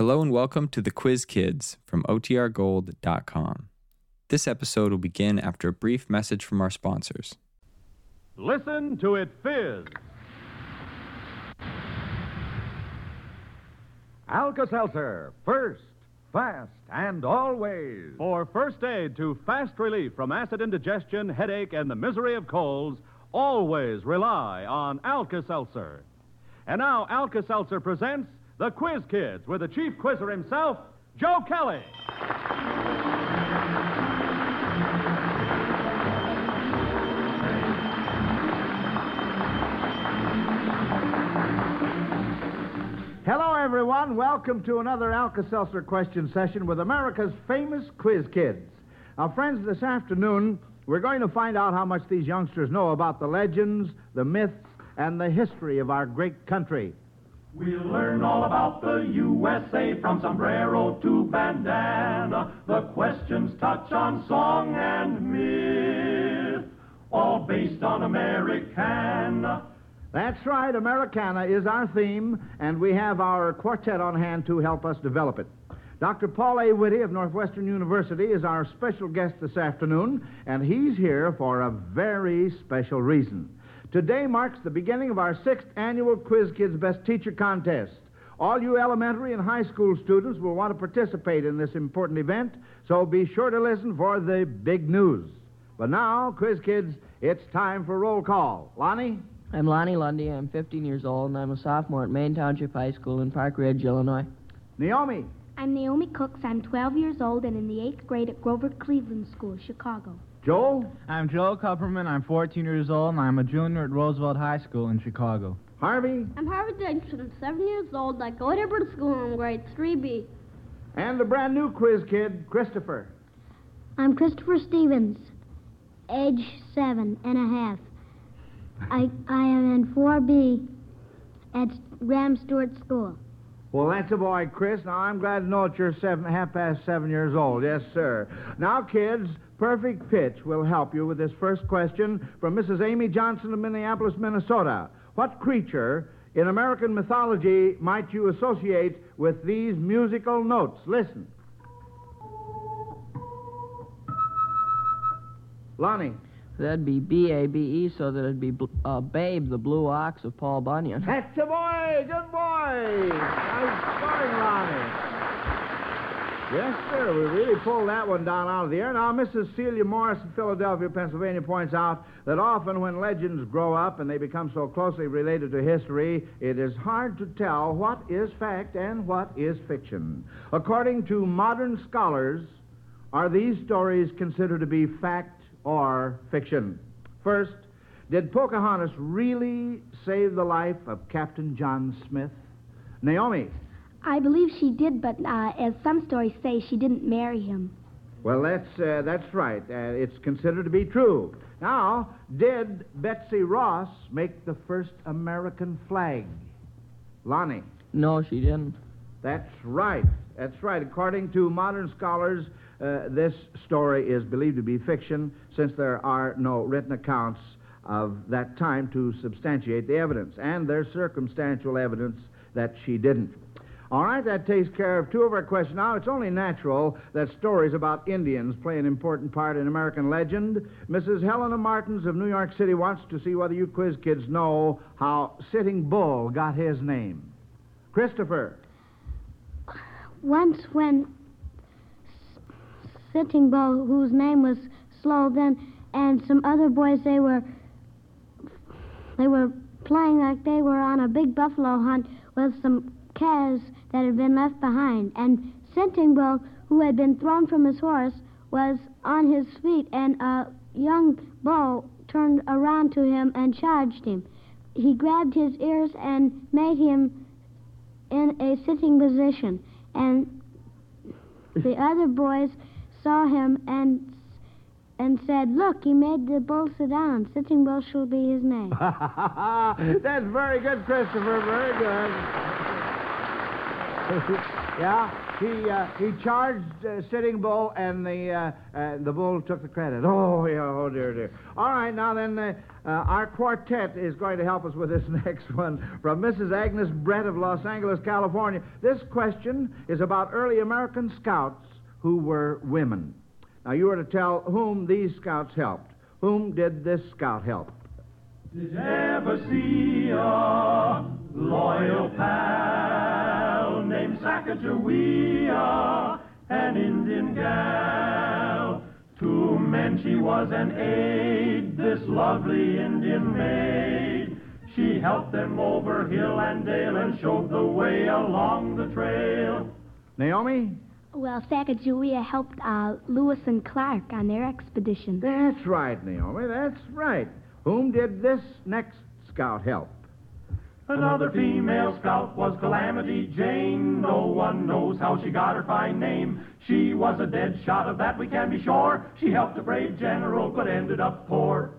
Hello and welcome to the Quiz Kids from OTRGold.com. This episode will begin after a brief message from our sponsors. Listen to it fizz. Alka Seltzer, first, fast, and always. For first aid to fast relief from acid indigestion, headache, and the misery of colds, always rely on Alka Seltzer. And now, Alka Seltzer presents the Quiz Kids with the chief quizzer himself, Joe Kelly. Hello, everyone. Welcome to another Alka Seltzer question session with America's famous quiz kids. Now, friends, this afternoon we're going to find out how much these youngsters know about the legends, the myths, and the history of our great country. We'll learn all about the USA from sombrero to bandana. The questions touch on song and myth, all based on Americana. That's right, Americana is our theme, and we have our quartet on hand to help us develop it. Dr. Paul A. Witty of Northwestern University is our special guest this afternoon, and he's here for a very special reason. Today marks the beginning of our sixth annual Quiz Kids Best Teacher Contest. All you elementary and high school students will want to participate in this important event, so be sure to listen for the big news. But now, Quiz Kids, it's time for roll call. Lonnie? I'm Lonnie Lundy. I'm 15 years old, and I'm a sophomore at Maine Township High School in Park Ridge, Illinois. Naomi? I'm Naomi Cooks. I'm 12 years old and in the eighth grade at Grover Cleveland School, Chicago. Joel? I'm Joel Kupperman. I'm 14 years old, and I'm a junior at Roosevelt High School in Chicago. Harvey? I'm Harvey Davidson. I'm seven years old. I go to Edward School in grade 3B. And the brand new quiz kid, Christopher. I'm Christopher Stevens, age seven and a half. I, I am in 4B at Graham Stewart School. Well, that's a boy, Chris. Now, I'm glad to know that you're seven, half past seven years old. Yes, sir. Now, kids, perfect pitch will help you with this first question from Mrs. Amy Johnson of Minneapolis, Minnesota. What creature in American mythology might you associate with these musical notes? Listen. Lonnie. That'd be B A B E, so that it'd be uh, Babe, the blue ox of Paul Bunyan. That's a boy. Good boy. Nice going, Lonnie. Yes, sir. We really pulled that one down out of the air. Now, Mrs. Celia Morris of Philadelphia, Pennsylvania, points out that often when legends grow up and they become so closely related to history, it is hard to tell what is fact and what is fiction. According to modern scholars, are these stories considered to be fact or fiction? First, did Pocahontas really save the life of Captain John Smith? Naomi. I believe she did, but uh, as some stories say, she didn't marry him. Well, that's uh, that's right. Uh, it's considered to be true. Now, did Betsy Ross make the first American flag? Lonnie. No, she didn't. That's right. That's right. According to modern scholars, uh, this story is believed to be fiction since there are no written accounts of that time to substantiate the evidence, and there's circumstantial evidence that she didn't. All right, that takes care of two of our questions. Now, it's only natural that stories about Indians play an important part in American legend. Mrs. Helena Martins of New York City wants to see whether you quiz kids know how Sitting Bull got his name. Christopher. Once when Sitting Bull, whose name was Slow then, and some other boys, they were they were playing like they were on a big buffalo hunt with some calves that had been left behind. And Sitting Bull, who had been thrown from his horse, was on his feet, and a young bull turned around to him and charged him. He grabbed his ears and made him in a sitting position. And the other boys saw him and and said, "Look, he made the bull sit down. Sitting Bull shall be his name." That's very good, Christopher. Very good. yeah, he uh, he charged uh, Sitting Bull, and the uh, uh, the bull took the credit. Oh, yeah, oh dear, dear. All right, now then, uh, uh, our quartet is going to help us with this next one from Mrs. Agnes Brett of Los Angeles, California. This question is about early American scouts who were women. Now, you are to tell whom these scouts helped. Whom did this scout help? Did you ever see a loyal pal named Sacagawea, an Indian gal? Two men she was an aid, this lovely Indian maid. She helped them over hill and dale and showed the way along the trail. Naomi? Well, Sacagawea helped uh, Lewis and Clark on their expedition. That's right, Naomi. That's right. Whom did this next scout help? Another female scout was Calamity Jane. No one knows how she got her fine name. She was a dead shot, of that we can be sure. She helped a brave general, but ended up poor.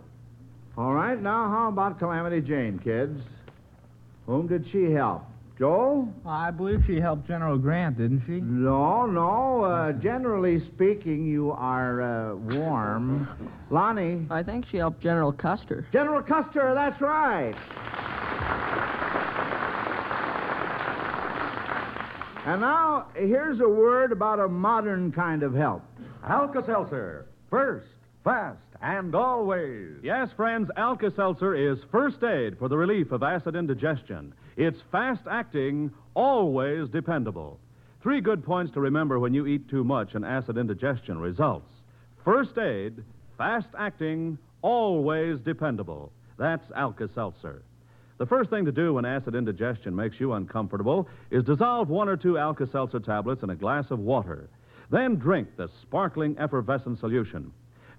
All right, now how about Calamity Jane, kids? Whom did she help? Joel? I believe she helped General Grant, didn't she? No, no. Uh, generally speaking, you are uh, warm. Lonnie? I think she helped General Custer. General Custer, that's right. And now, here's a word about a modern kind of help. Alka-Seltzer. First, fast, and always. Yes, friends, Alka-Seltzer is first aid for the relief of acid indigestion. It's fast acting, always dependable. Three good points to remember when you eat too much and acid indigestion results. First aid, fast acting, always dependable. That's Alka-Seltzer. The first thing to do when acid indigestion makes you uncomfortable is dissolve one or two Alka Seltzer tablets in a glass of water. Then drink the sparkling effervescent solution.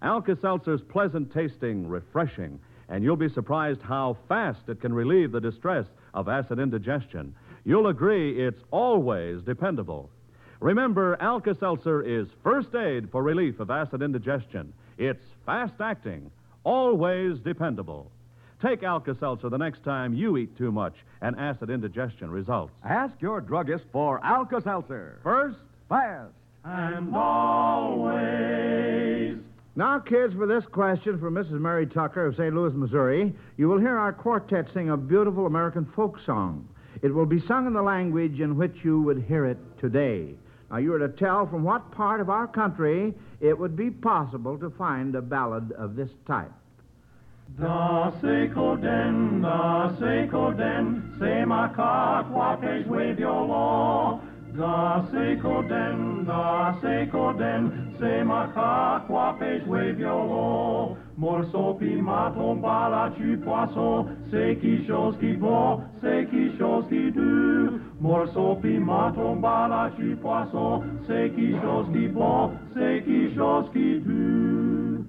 Alka Seltzer's pleasant tasting, refreshing, and you'll be surprised how fast it can relieve the distress of acid indigestion. You'll agree it's always dependable. Remember, Alka Seltzer is first aid for relief of acid indigestion. It's fast acting, always dependable. Take Alka Seltzer the next time you eat too much and acid indigestion results. Ask your druggist for Alka Seltzer. First, Fast. And always. Now, kids, for this question from Mrs. Mary Tucker of St. Louis, Missouri, you will hear our quartet sing a beautiful American folk song. It will be sung in the language in which you would hear it today. Now, you are to tell from what part of our country it would be possible to find a ballad of this type. Da sekoden, da sekoden, se makak wapes with your law. Da sekoden, da sekoden, se makak wapes with your law. Morceau pimaton bala tu poisson, c'est qui chose qui bon, c'est qui chose qui dure. Morceau pimaton bala tu poisson, c'est qui chose qui bon, c'est qui chose qui dure.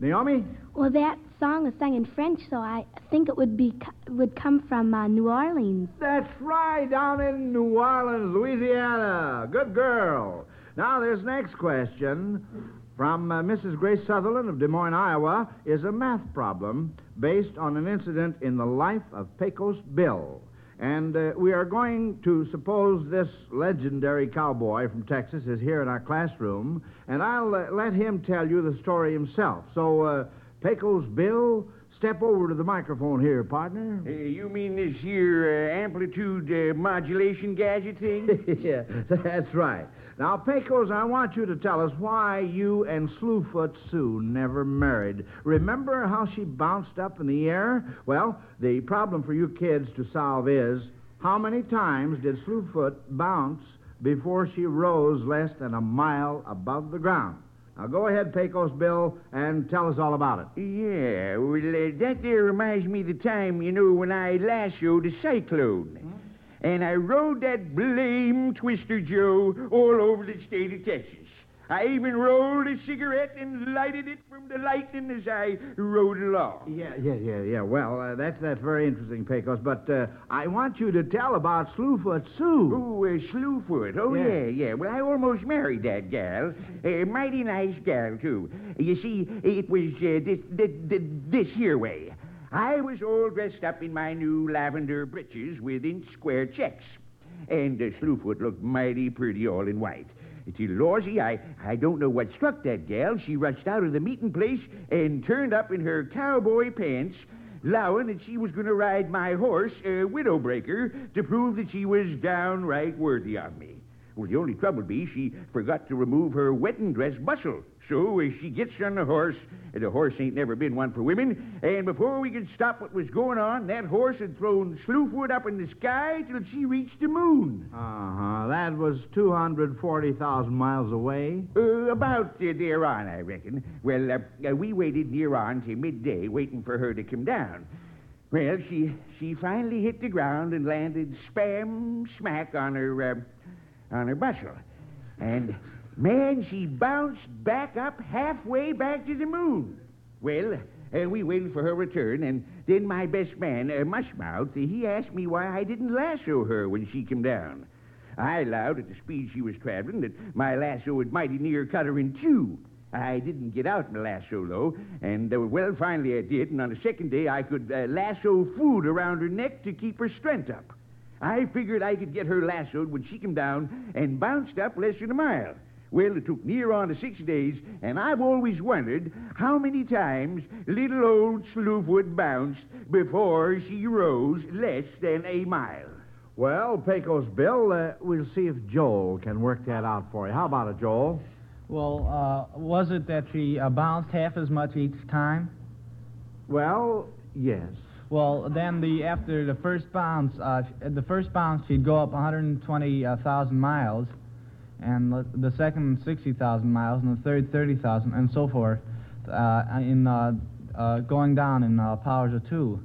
Naomi? Well, that song is sung in French, so I think it would be would come from uh, New Orleans. That's right, down in New Orleans, Louisiana. Good girl. Now, this next question from uh, Mrs. Grace Sutherland of Des Moines, Iowa, is a math problem based on an incident in the life of Pecos Bill. And uh, we are going to suppose this legendary cowboy from Texas is here in our classroom, and I'll uh, let him tell you the story himself. So, uh, Pecos Bill, step over to the microphone here, partner. Uh, you mean this here uh, amplitude uh, modulation gadget thing? yeah, that's right. Now, Pecos, I want you to tell us why you and Slewfoot Sue never married. Remember how she bounced up in the air? Well, the problem for you kids to solve is how many times did Slewfoot bounce before she rose less than a mile above the ground? Now, go ahead, Pecos Bill, and tell us all about it. Yeah, well, uh, that there reminds me of the time, you know, when I lassoed a cyclone. And I rode that blame Twister Joe all over the state of Texas. I even rolled a cigarette and lighted it from the lightning as I rode along. Yeah, yeah, yeah, yeah. Well, uh, that's that's very interesting, Pecos. But uh, I want you to tell about Slewfoot Sue. Oh, uh, Slewfoot. Oh, Yeah. yeah. Well, I almost married that gal. A mighty nice gal, too. You see, it was uh, this, this, this, this here way. I was all dressed up in my new lavender breeches with inch square checks. and uh, Slewfoot looked mighty pretty all in white. Till Lawsy, I, I don't know what struck that gal. She rushed out of the meeting place and turned up in her cowboy pants, lowing that she was going to ride my horse, uh, Widowbreaker, to prove that she was downright worthy of me. Well, the only trouble be she forgot to remove her wedding dress bustle. So as she gets on the horse, the horse ain't never been one for women, and before we could stop what was going on, that horse had thrown Slewfoot up in the sky till she reached the moon. Uh-huh. That was 240,000 miles away. Uh, about uh, there on, I reckon. Well, uh, uh, we waited near on till midday, waiting for her to come down. Well, she she finally hit the ground and landed spam smack on her uh, on her bustle, and man, she bounced back up halfway back to the moon. Well, uh, we waited for her return, and then my best man, uh, Mushmouth, he asked me why I didn't lasso her when she come down. I allowed at the speed she was traveling that my lasso would mighty near cut her in two. I didn't get out my lasso, though, and uh, well, finally I did, and on the second day I could uh, lasso food around her neck to keep her strength up. I figured I could get her lassoed when she come down and bounced up less than a mile. Well, it took near on to six days, and I've always wondered how many times little old Slewfoot bounced before she rose less than a mile. Well, Pecos Bill, uh, we'll see if Joel can work that out for you. How about it, Joel? Well, uh, was it that she uh, bounced half as much each time? Well, yes. Well, then the after the first bounce, uh, the first bounce she'd go up 120,000 miles, and the- the second 60,000 miles, and the third 30,000, and so forth, uh, in uh, uh, going down in uh, powers of two.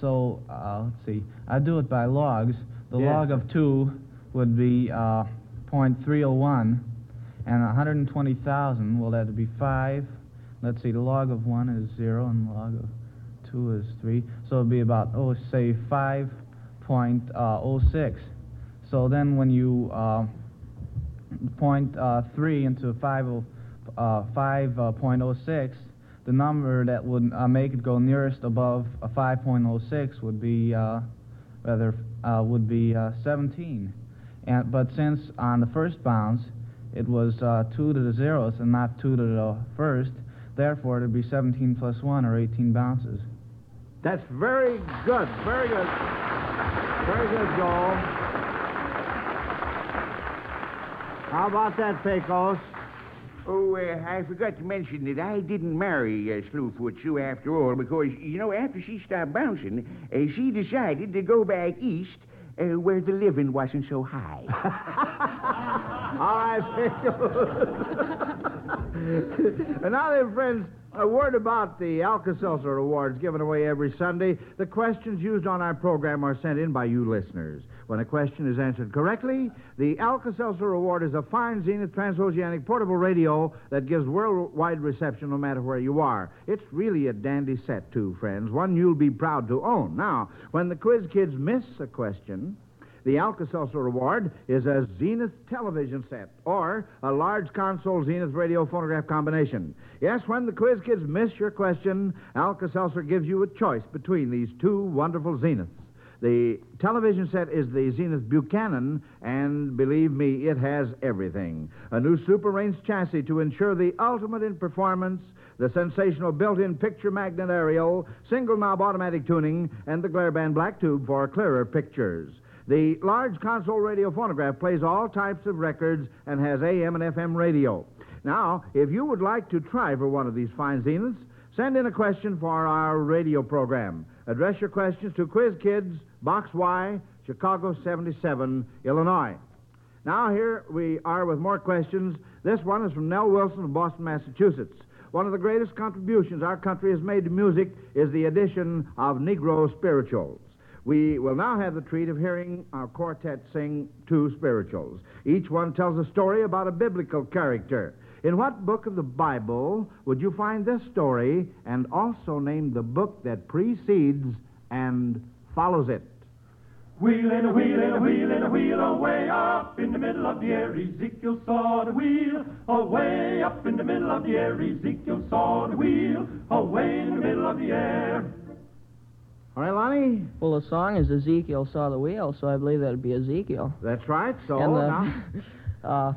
So uh, let's see, I do it by logs. The Yeah. log of two would be uh, 0.301, and 120,000. Well, that'd be five. Let's see, the log of one is zero, and the log of two is three. So it'd be about oh, say 5.06. So then when you uh, point uh, three into five oh- uh, 5.06, the number that would uh, make it go nearest above a 5.06 would be uh, rather uh, would be uh, 17. And but since on the first bounce it was uh, two to the zeros and not two to the first, therefore it'd be 17 plus one or 18 bounces. That's very good. Very good. Very good, Joel. How about that, Pecos? Oh, uh, I forgot to mention that I didn't marry uh, Slewfoot Sue after all because, you know, after she stopped bouncing, uh, she decided to go back east uh, where the living wasn't so high. All right, Pecos. and now then, friends, a word about the Alka-Seltzer Awards given away every Sunday. The questions used on our program are sent in by you listeners. When a question is answered correctly, the Alka-Seltzer Award is a fine Zenith transoceanic portable radio that gives worldwide reception no matter where you are. It's really a dandy set, too, friends, one you'll be proud to own. Now, when the quiz kids miss a question, the Alka-Seltzer Award is a Zenith television set or a large console Zenith radio phonograph combination. Yes, when the quiz kids miss your question, Alka-Seltzer gives you a choice between these two wonderful Zeniths. The television set is the Zenith Buchanan, and believe me, it has everything. A new super range chassis to ensure the ultimate in performance, the sensational built in picture magnet aerial, single knob automatic tuning, and the glare band black tube for clearer pictures. The large console radio phonograph plays all types of records and has AM and FM radio. Now, if you would like to try for one of these fine Zeniths, send in a question for our radio program. Address your questions to Quiz Kids, Box Y, Chicago 77, Illinois. Now, here we are with more questions. This one is from Nell Wilson of Boston, Massachusetts. One of the greatest contributions our country has made to music is the addition of Negro spirituals. We will now have the treat of hearing our quartet sing two spirituals. Each one tells a story about a biblical character. In what book of the Bible would you find this story and also name the book that precedes and follows it? Wheel Wheeling, a wheeling, a wheeling, a wheel away up in the middle of the air. Ezekiel saw the wheel away up in the middle of the air. Ezekiel saw the wheel away in the middle of the air. All right, Lonnie? Well, the song is Ezekiel saw the wheel, so I believe that'd be Ezekiel. That's right. So and the, now. uh,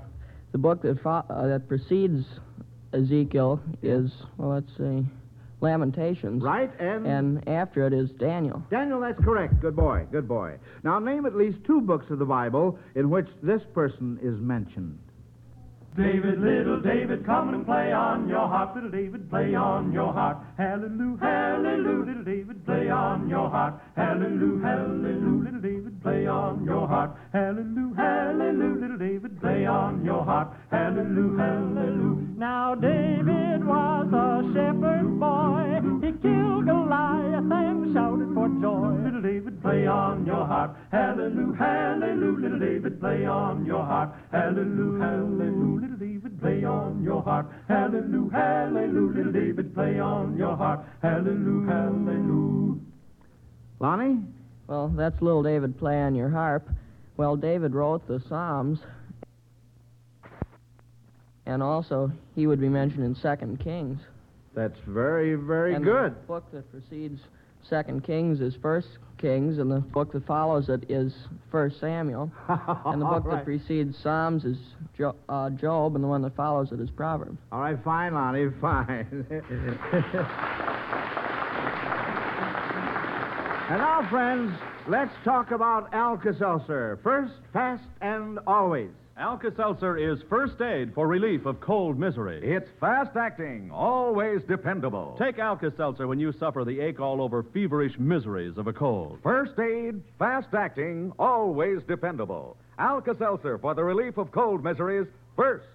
the book that fo- uh, that precedes Ezekiel is well, let's see, Lamentations. Right, and And after it is Daniel. Daniel, that's correct. Good boy, good boy. Now name at least two books of the Bible in which this person is mentioned. David, little David, come and play on your harp, little David, play on your harp. Hallelujah, hallelujah, little David, play on your harp. Hallelujah, hallelujah, little David, play on your harp. Hallelujah, hallelujah, little David, play on your harp. Hallelujah, hallelujah. Now David was a shepherd boy. He killed Goliath and shouted for joy. Little David, play on your harp. Hallelujah, hallelujah, little David, play on your harp. Hallelujah, hallelujah, little David, play on your harp. Hallelujah, hallelujah, little David, play on your harp. Hallelujah, hallelujah. Lonnie? Well, that's little David play on your harp. Well, David wrote the Psalms, and also he would be mentioned in Second Kings. That's very, very and good. The book that precedes Second Kings is First Kings, and the book that follows it is First Samuel. and the book right. that precedes Psalms is jo- uh, Job, and the one that follows it is Proverbs. All right, fine, Lonnie, fine. and now, friends, let's talk about Alka-Seltzer. First, fast, and always. Alka-Seltzer is first aid for relief of cold misery. It's fast acting, always dependable. Take Alka-Seltzer when you suffer the ache all over feverish miseries of a cold. First aid, fast acting, always dependable. Alka Seltzer for the relief of cold miseries, first,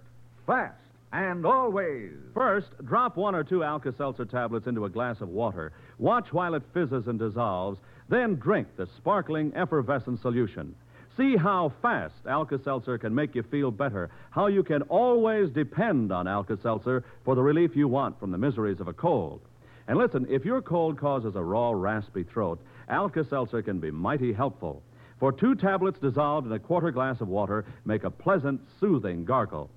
fast, and always. First, drop one or two Alka-Seltzer tablets into a glass of water. Watch while it fizzes and dissolves, then drink the sparkling effervescent solution. See how fast Alka-Seltzer can make you feel better, how you can always depend on Alka-Seltzer for the relief you want from the miseries of a cold. And listen, if your cold causes a raw, raspy throat, Alka-Seltzer can be mighty helpful. For two tablets dissolved in a quarter glass of water make a pleasant, soothing gargle.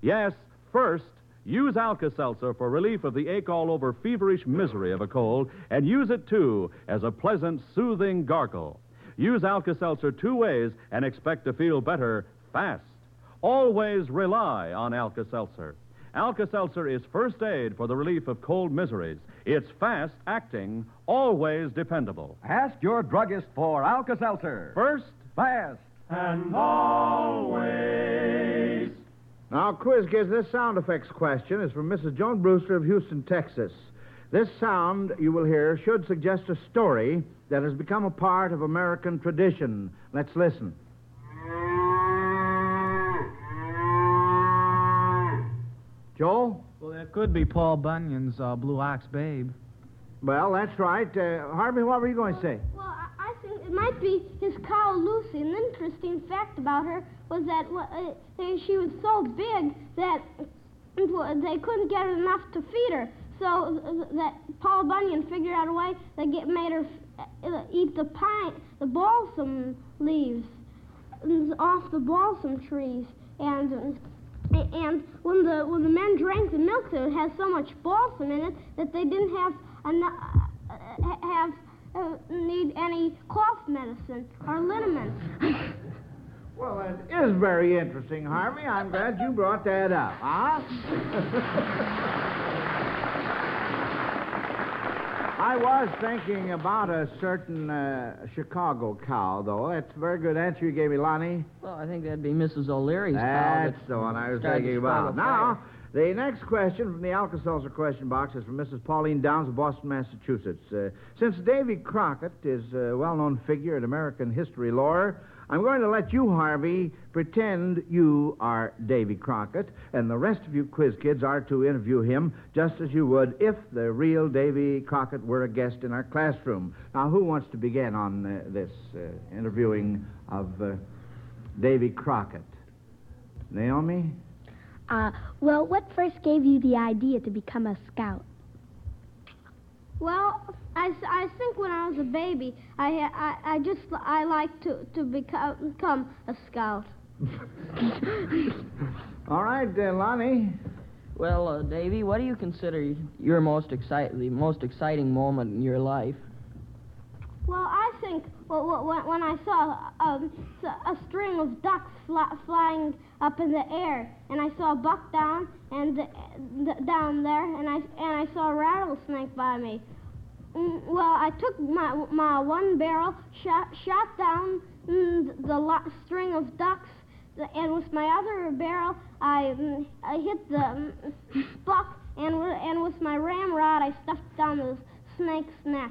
Yes, first, use Alka-Seltzer for relief of the ache all over feverish misery of a cold, and use it, too, as a pleasant, soothing gargle. Use Alka-Seltzer two ways and expect to feel better fast. Always rely on Alka-Seltzer. Alka-Seltzer is first aid for the relief of cold miseries. It's fast acting, always dependable. Ask your druggist for Alka Seltzer. First, fast. And always. Now, quiz kids, this sound effects question is from Mrs. Joan Brewster of Houston, Texas. This sound you will hear should suggest a story that has become a part of American tradition. Let's listen. Joel? Well, that could be Paul Bunyan's uh, Blue Ox Babe. Well, that's right. Uh, Harvey, what were you going to say? Well, I, I think it might be his cow Lucy. An interesting fact about her was that uh, she was so big that they couldn't get enough to feed her. So uh, that Paul Bunyan figured out a way that get made her f- uh, eat the pine, the balsam leaves off the balsam trees, and uh, and when the when the men drank the milk, it had so much balsam in it that they didn't have enough, uh, have uh, need any cough medicine or liniment. Well, that is very interesting, Harvey. I'm glad you brought that up. Huh? I was thinking about a certain uh, Chicago cow, though. That's a very good answer you gave me, Lonnie. Well, I think that'd be Mrs. O'Leary's cow. That's the one I was thinking about. Now, the next question from the Alka-Seltzer question box is from Mrs. Pauline Downs of Boston, Massachusetts. Uh, since Davy Crockett is a well-known figure in American history lore, I'm going to let you, Harvey, pretend you are Davy Crockett, and the rest of you quiz kids are to interview him just as you would if the real Davy Crockett were a guest in our classroom. Now, who wants to begin on uh, this uh, interviewing of uh, Davy Crockett? Naomi? Uh, well, what first gave you the idea to become a scout? Well, I, I think when I was a baby, I I, I just I like to to become become a scout. All right, uh, Lonnie. Well, uh, Davy, what do you consider your most excite- the most exciting moment in your life? Well, I think well, when, when I saw um, a string of ducks fly, flying up in the air, and I saw a buck down and down there, and I and I saw a rattlesnake by me. Mm, well, I took my my one barrel, shot shot down mm, the string of ducks, and with my other barrel, I mm, I hit the buck, and and with my ramrod, I stuffed down the snake's neck.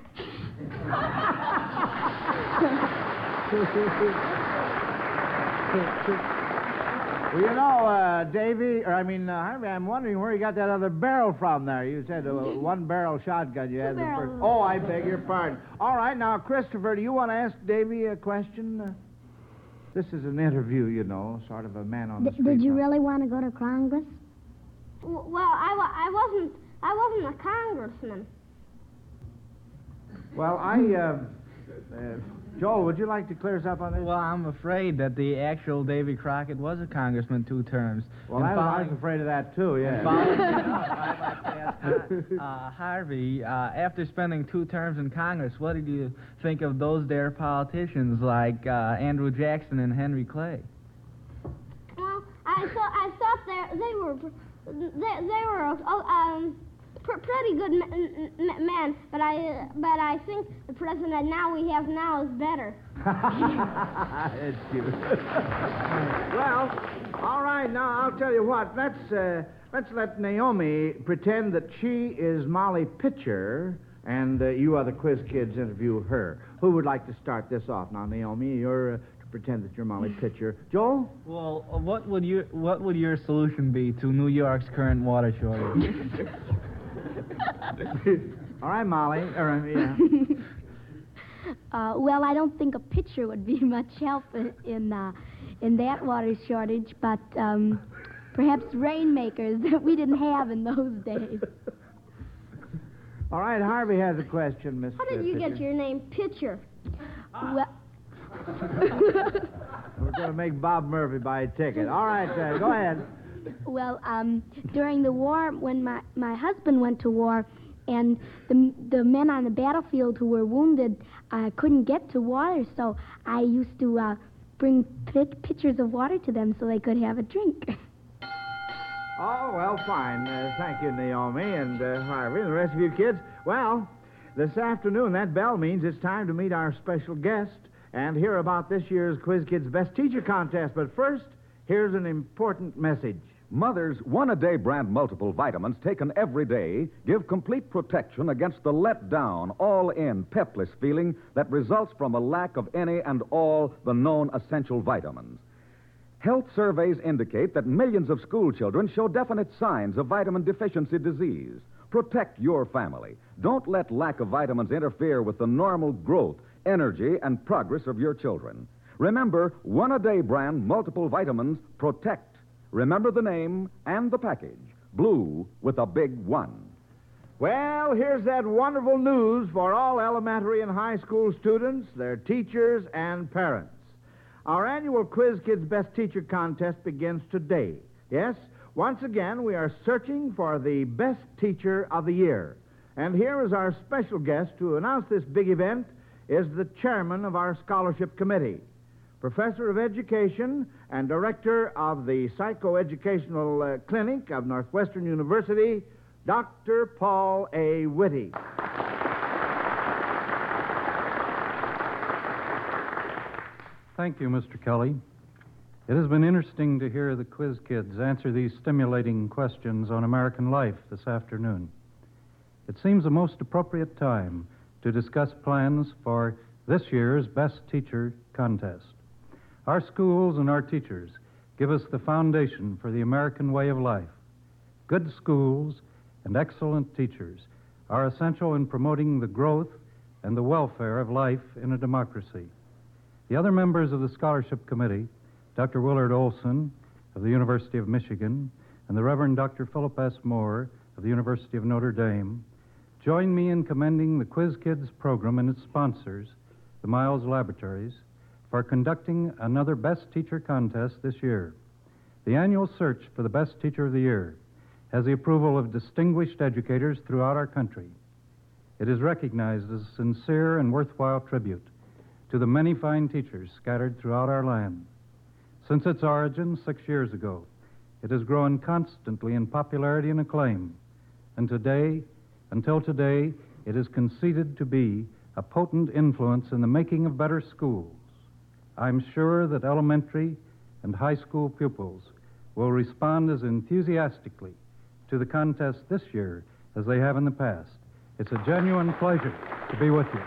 well, you know, uh, Davy, or I mean, uh, Harvey, I'm wondering where you got that other barrel from there. You said a one barrel shotgun you had. The first... Oh, I beg your pardon. All right, now, Christopher, do you want to ask Davy a question? Uh, this is an interview, you know, sort of a man on the D- street. Did you really want to go to Congress? Well, I, I wasn't. I wasn't a congressman. Well, I, uh, uh, Joel, would you like to clear us up on this? Well, I'm afraid that the actual Davy Crockett was a congressman two terms. Well, I, following, I was afraid of that too. Yeah. uh, Harvey, uh, after spending two terms in Congress, what did you think of those there politicians like uh, Andrew Jackson and Henry Clay? Well, I thought I thought they they were they, they were oh, um pr- pretty good m- m- man, but I but I think the president now we have now is better. That's cute. well, all right. Now I'll tell you what. Let's uh, let's let Naomi pretend that she is Molly Pitcher, and uh, you other quiz kids interview her. Who would like to start this off? Now, Naomi, you're. Uh, pretend that you're Molly Pitcher. Joel? Well, uh, what would your what would your solution be to New York's current water shortage? All right, Molly. Or, yeah. Uh, well, I don't think a pitcher would be much help in uh, in that water shortage, but um, perhaps rainmakers that we didn't have in those days. All right, Harvey has a question, Miss. How did you Pitcher. get your name Pitcher? Well. We're going to make Bob Murphy buy a ticket. All right, uh, go ahead. Well, um, during the war, when my, my husband went to war, and the the men on the battlefield who were wounded uh, couldn't get to water, so I used to uh, bring pit- pitchers of water to them so they could have a drink. Oh well, fine. Uh, thank you, Naomi and uh, Harvey and the rest of you kids. Well, this afternoon that bell means it's time to meet our special guest and hear about this year's Quiz Kids Best Teacher contest. But first, here's an important message. Mother's one a day brand multiple vitamins taken every day give complete protection against the let down, all in, pepless feeling that results from a lack of any and all the known essential vitamins. Health surveys indicate that millions of school children show definite signs of vitamin deficiency disease. Protect your family. Don't let lack of vitamins interfere with the normal growth, energy, and progress of your children. Remember, one a day brand multiple vitamins protect Remember the name and the package blue with a big one. Well, here's that wonderful news for all elementary and high school students, their teachers, and parents. Our annual Quiz Kids Best Teacher contest begins today. Yes, once again, we are searching for the best teacher of the year. And here is our special guest to announce this big event is the chairman of our scholarship committee professor of education and director of the psychoeducational uh, clinic of Northwestern University, Dr. Paul A. Witty. Thank you, Mr. Kelly. It has been interesting to hear the quiz kids answer these stimulating questions on American life this afternoon. It seems a most appropriate time to discuss plans for this year's Best Teacher contest. Our schools and our teachers give us the foundation for the American way of life. Good schools and excellent teachers are essential in promoting the growth and the welfare of life in a democracy. The other members of the Scholarship Committee, Dr. Willard Olson of the University of Michigan and the Reverend Dr. Philip S. Moore of the University of Notre Dame, join me in commending the Quiz Kids program and its sponsors, the Miles Laboratories, for conducting another Best Teacher contest this year. The annual search for the Best Teacher of the Year has the approval of distinguished educators throughout our country. it is recognized as a sincere and worthwhile tribute to the many fine teachers scattered throughout our land. Since its origin six years ago, it has grown constantly in popularity and acclaim, and today, until today, it is conceded to be a potent influence in the making of better schools. I'm sure that elementary and high school pupils will respond as enthusiastically to the contest this year as they have in the past. It's a genuine pleasure to be with you.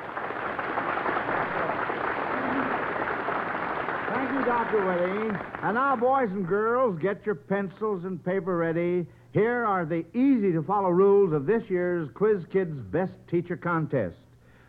Thank you, Dr. Witty. And now, boys and girls, get your pencils and paper ready. Here are the easy to follow rules of this year's Quiz Kids Best Teacher Contest.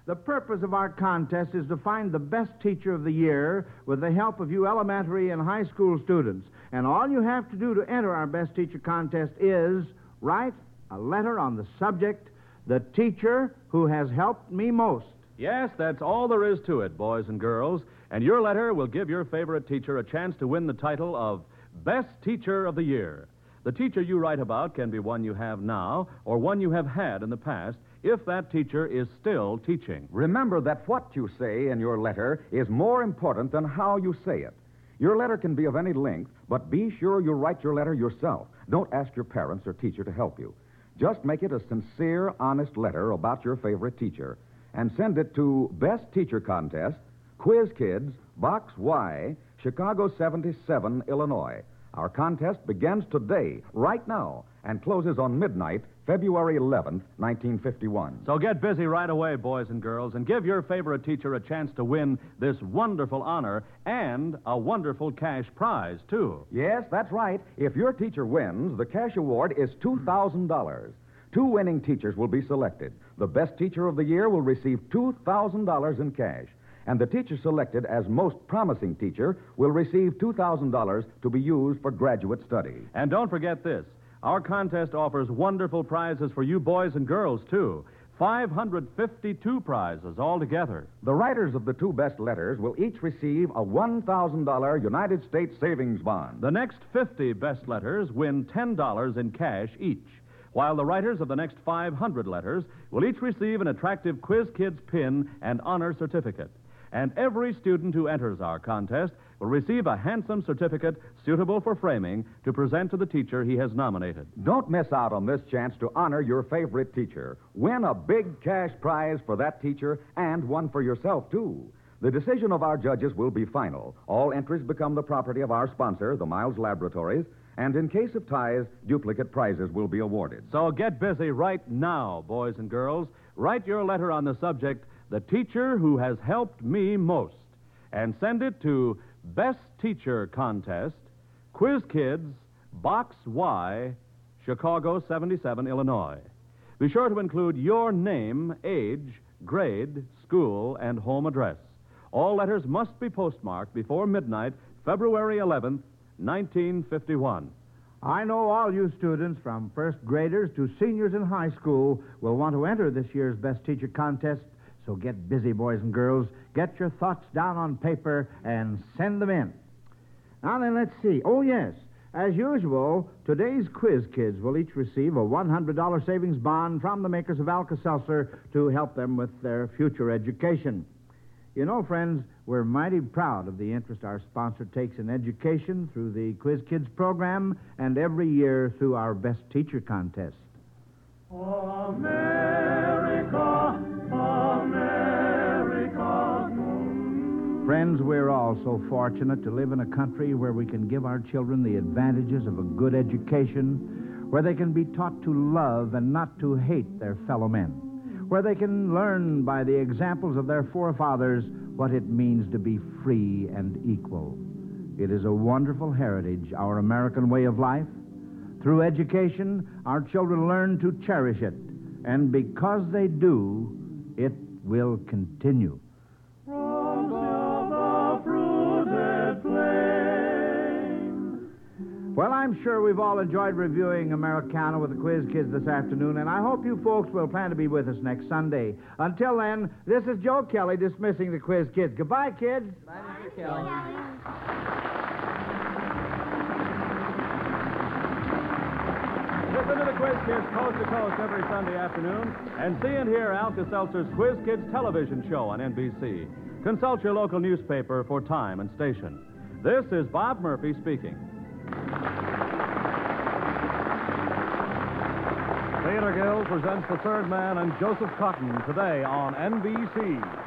The purpose of our contest is to find the best teacher of the year with the help of you elementary and high school students. And all you have to do to enter our best teacher contest is write a letter on the subject, The Teacher Who Has Helped Me Most. Yes, that's all there is to it, boys and girls. And your letter will give your favorite teacher a chance to win the title of Best Teacher of the Year. The teacher you write about can be one you have now or one you have had in the past if that teacher is still teaching. Remember that what you say in your letter is more important than how you say it. Your letter can be of any length, but be sure you write your letter yourself. Don't ask your parents or teacher to help you. Just make it a sincere, honest letter about your favorite teacher and send it to Best Teacher Contest, Quiz Kids, Box Y, Chicago 77, Illinois. Our contest begins today, right now, and closes on midnight, February 11th, 1951. So get busy right away, boys and girls, and give your favorite teacher a chance to win this wonderful honor and a wonderful cash prize, too. Yes, that's right. If your teacher wins, the cash award is $2,000. Two winning teachers will be selected. The best teacher of the year will receive $2,000 in cash. And the teacher selected as most promising teacher will receive $2,000 to be used for graduate study. And don't forget this our contest offers wonderful prizes for you boys and girls, too. 552 prizes altogether. The writers of the two best letters will each receive a $1,000 United States savings bond. The next 50 best letters win $10 in cash each, while the writers of the next 500 letters will each receive an attractive Quiz Kids pin and honor certificate. And every student who enters our contest will receive a handsome certificate suitable for framing to present to the teacher he has nominated. Don't miss out on this chance to honor your favorite teacher. Win a big cash prize for that teacher and one for yourself, too. The decision of our judges will be final. All entries become the property of our sponsor, the Miles Laboratories, and in case of ties, duplicate prizes will be awarded. So get busy right now, boys and girls. Write your letter on the subject, The Teacher Who Has Helped Me Most, and send it to Best Teacher Contest, Quiz Kids, Box Y, Chicago 77, Illinois. Be sure to include your name, age, grade, school, and home address. All letters must be postmarked before midnight, February 11th, 1951. I know all you students, from first graders to seniors in high school, will want to enter this year's Best Teacher Contest. So get busy, boys and girls. Get your thoughts down on paper and send them in. Now then, let's see. Oh, yes. As usual, today's quiz kids will each receive a $100 savings bond from the makers of Alka Seltzer to help them with their future education. You know, friends, we're mighty proud of the interest our sponsor takes in education through the Quiz Kids program and every year through our Best Teacher contest. America. Friends, we're all so fortunate to live in a country where we can give our children the advantages of a good education, where they can be taught to love and not to hate their fellow men, where they can learn by the examples of their forefathers what it means to be free and equal. It is a wonderful heritage, our American way of life. Through education, our children learn to cherish it, and because they do, it will continue. Well, I'm sure we've all enjoyed reviewing Americana with the Quiz Kids this afternoon, and I hope you folks will plan to be with us next Sunday. Until then, this is Joe Kelly dismissing the Quiz Kids. Goodbye, kids. Bye, Mr. Kelly. Listen to the Quiz Kids coast to coast every Sunday afternoon, and see and hear Alka Seltzer's Quiz Kids television show on NBC. Consult your local newspaper for time and station. This is Bob Murphy speaking. Theater Guild presents The Third Man and Joseph Cotten today on NBC.